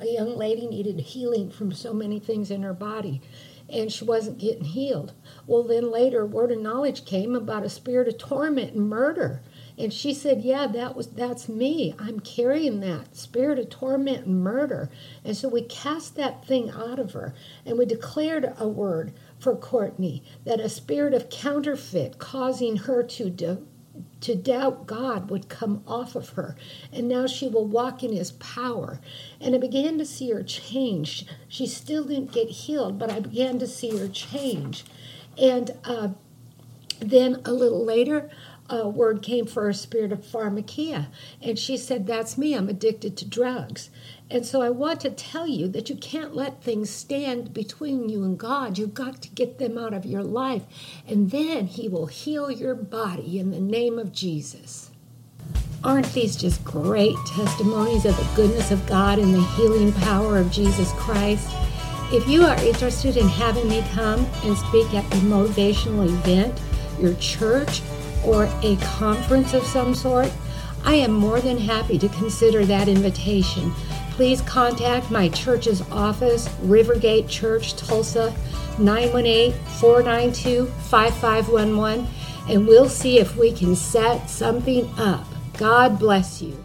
A young lady needed healing from so many things in her body and she wasn't getting healed. Well, then later, word of knowledge came about a spirit of torment and murder. And she said, "Yeah, that was that's me. I'm carrying that spirit of torment and murder." And so we cast that thing out of her, and we declared a word for Courtney that a spirit of counterfeit causing her to do, to doubt God would come off of her. And now she will walk in his power. And I began to see her change. She still didn't get healed, but I began to see her change. And uh, then a little later, a word came for a spirit of pharmakia. And she said, That's me. I'm addicted to drugs. And so I want to tell you that you can't let things stand between you and God. You've got to get them out of your life. And then He will heal your body in the name of Jesus. Aren't these just great testimonies of the goodness of God and the healing power of Jesus Christ? If you are interested in having me come and speak at a motivational event, your church, or a conference of some sort, I am more than happy to consider that invitation. Please contact my church's office, Rivergate Church, Tulsa, 918 492 5511, and we'll see if we can set something up. God bless you.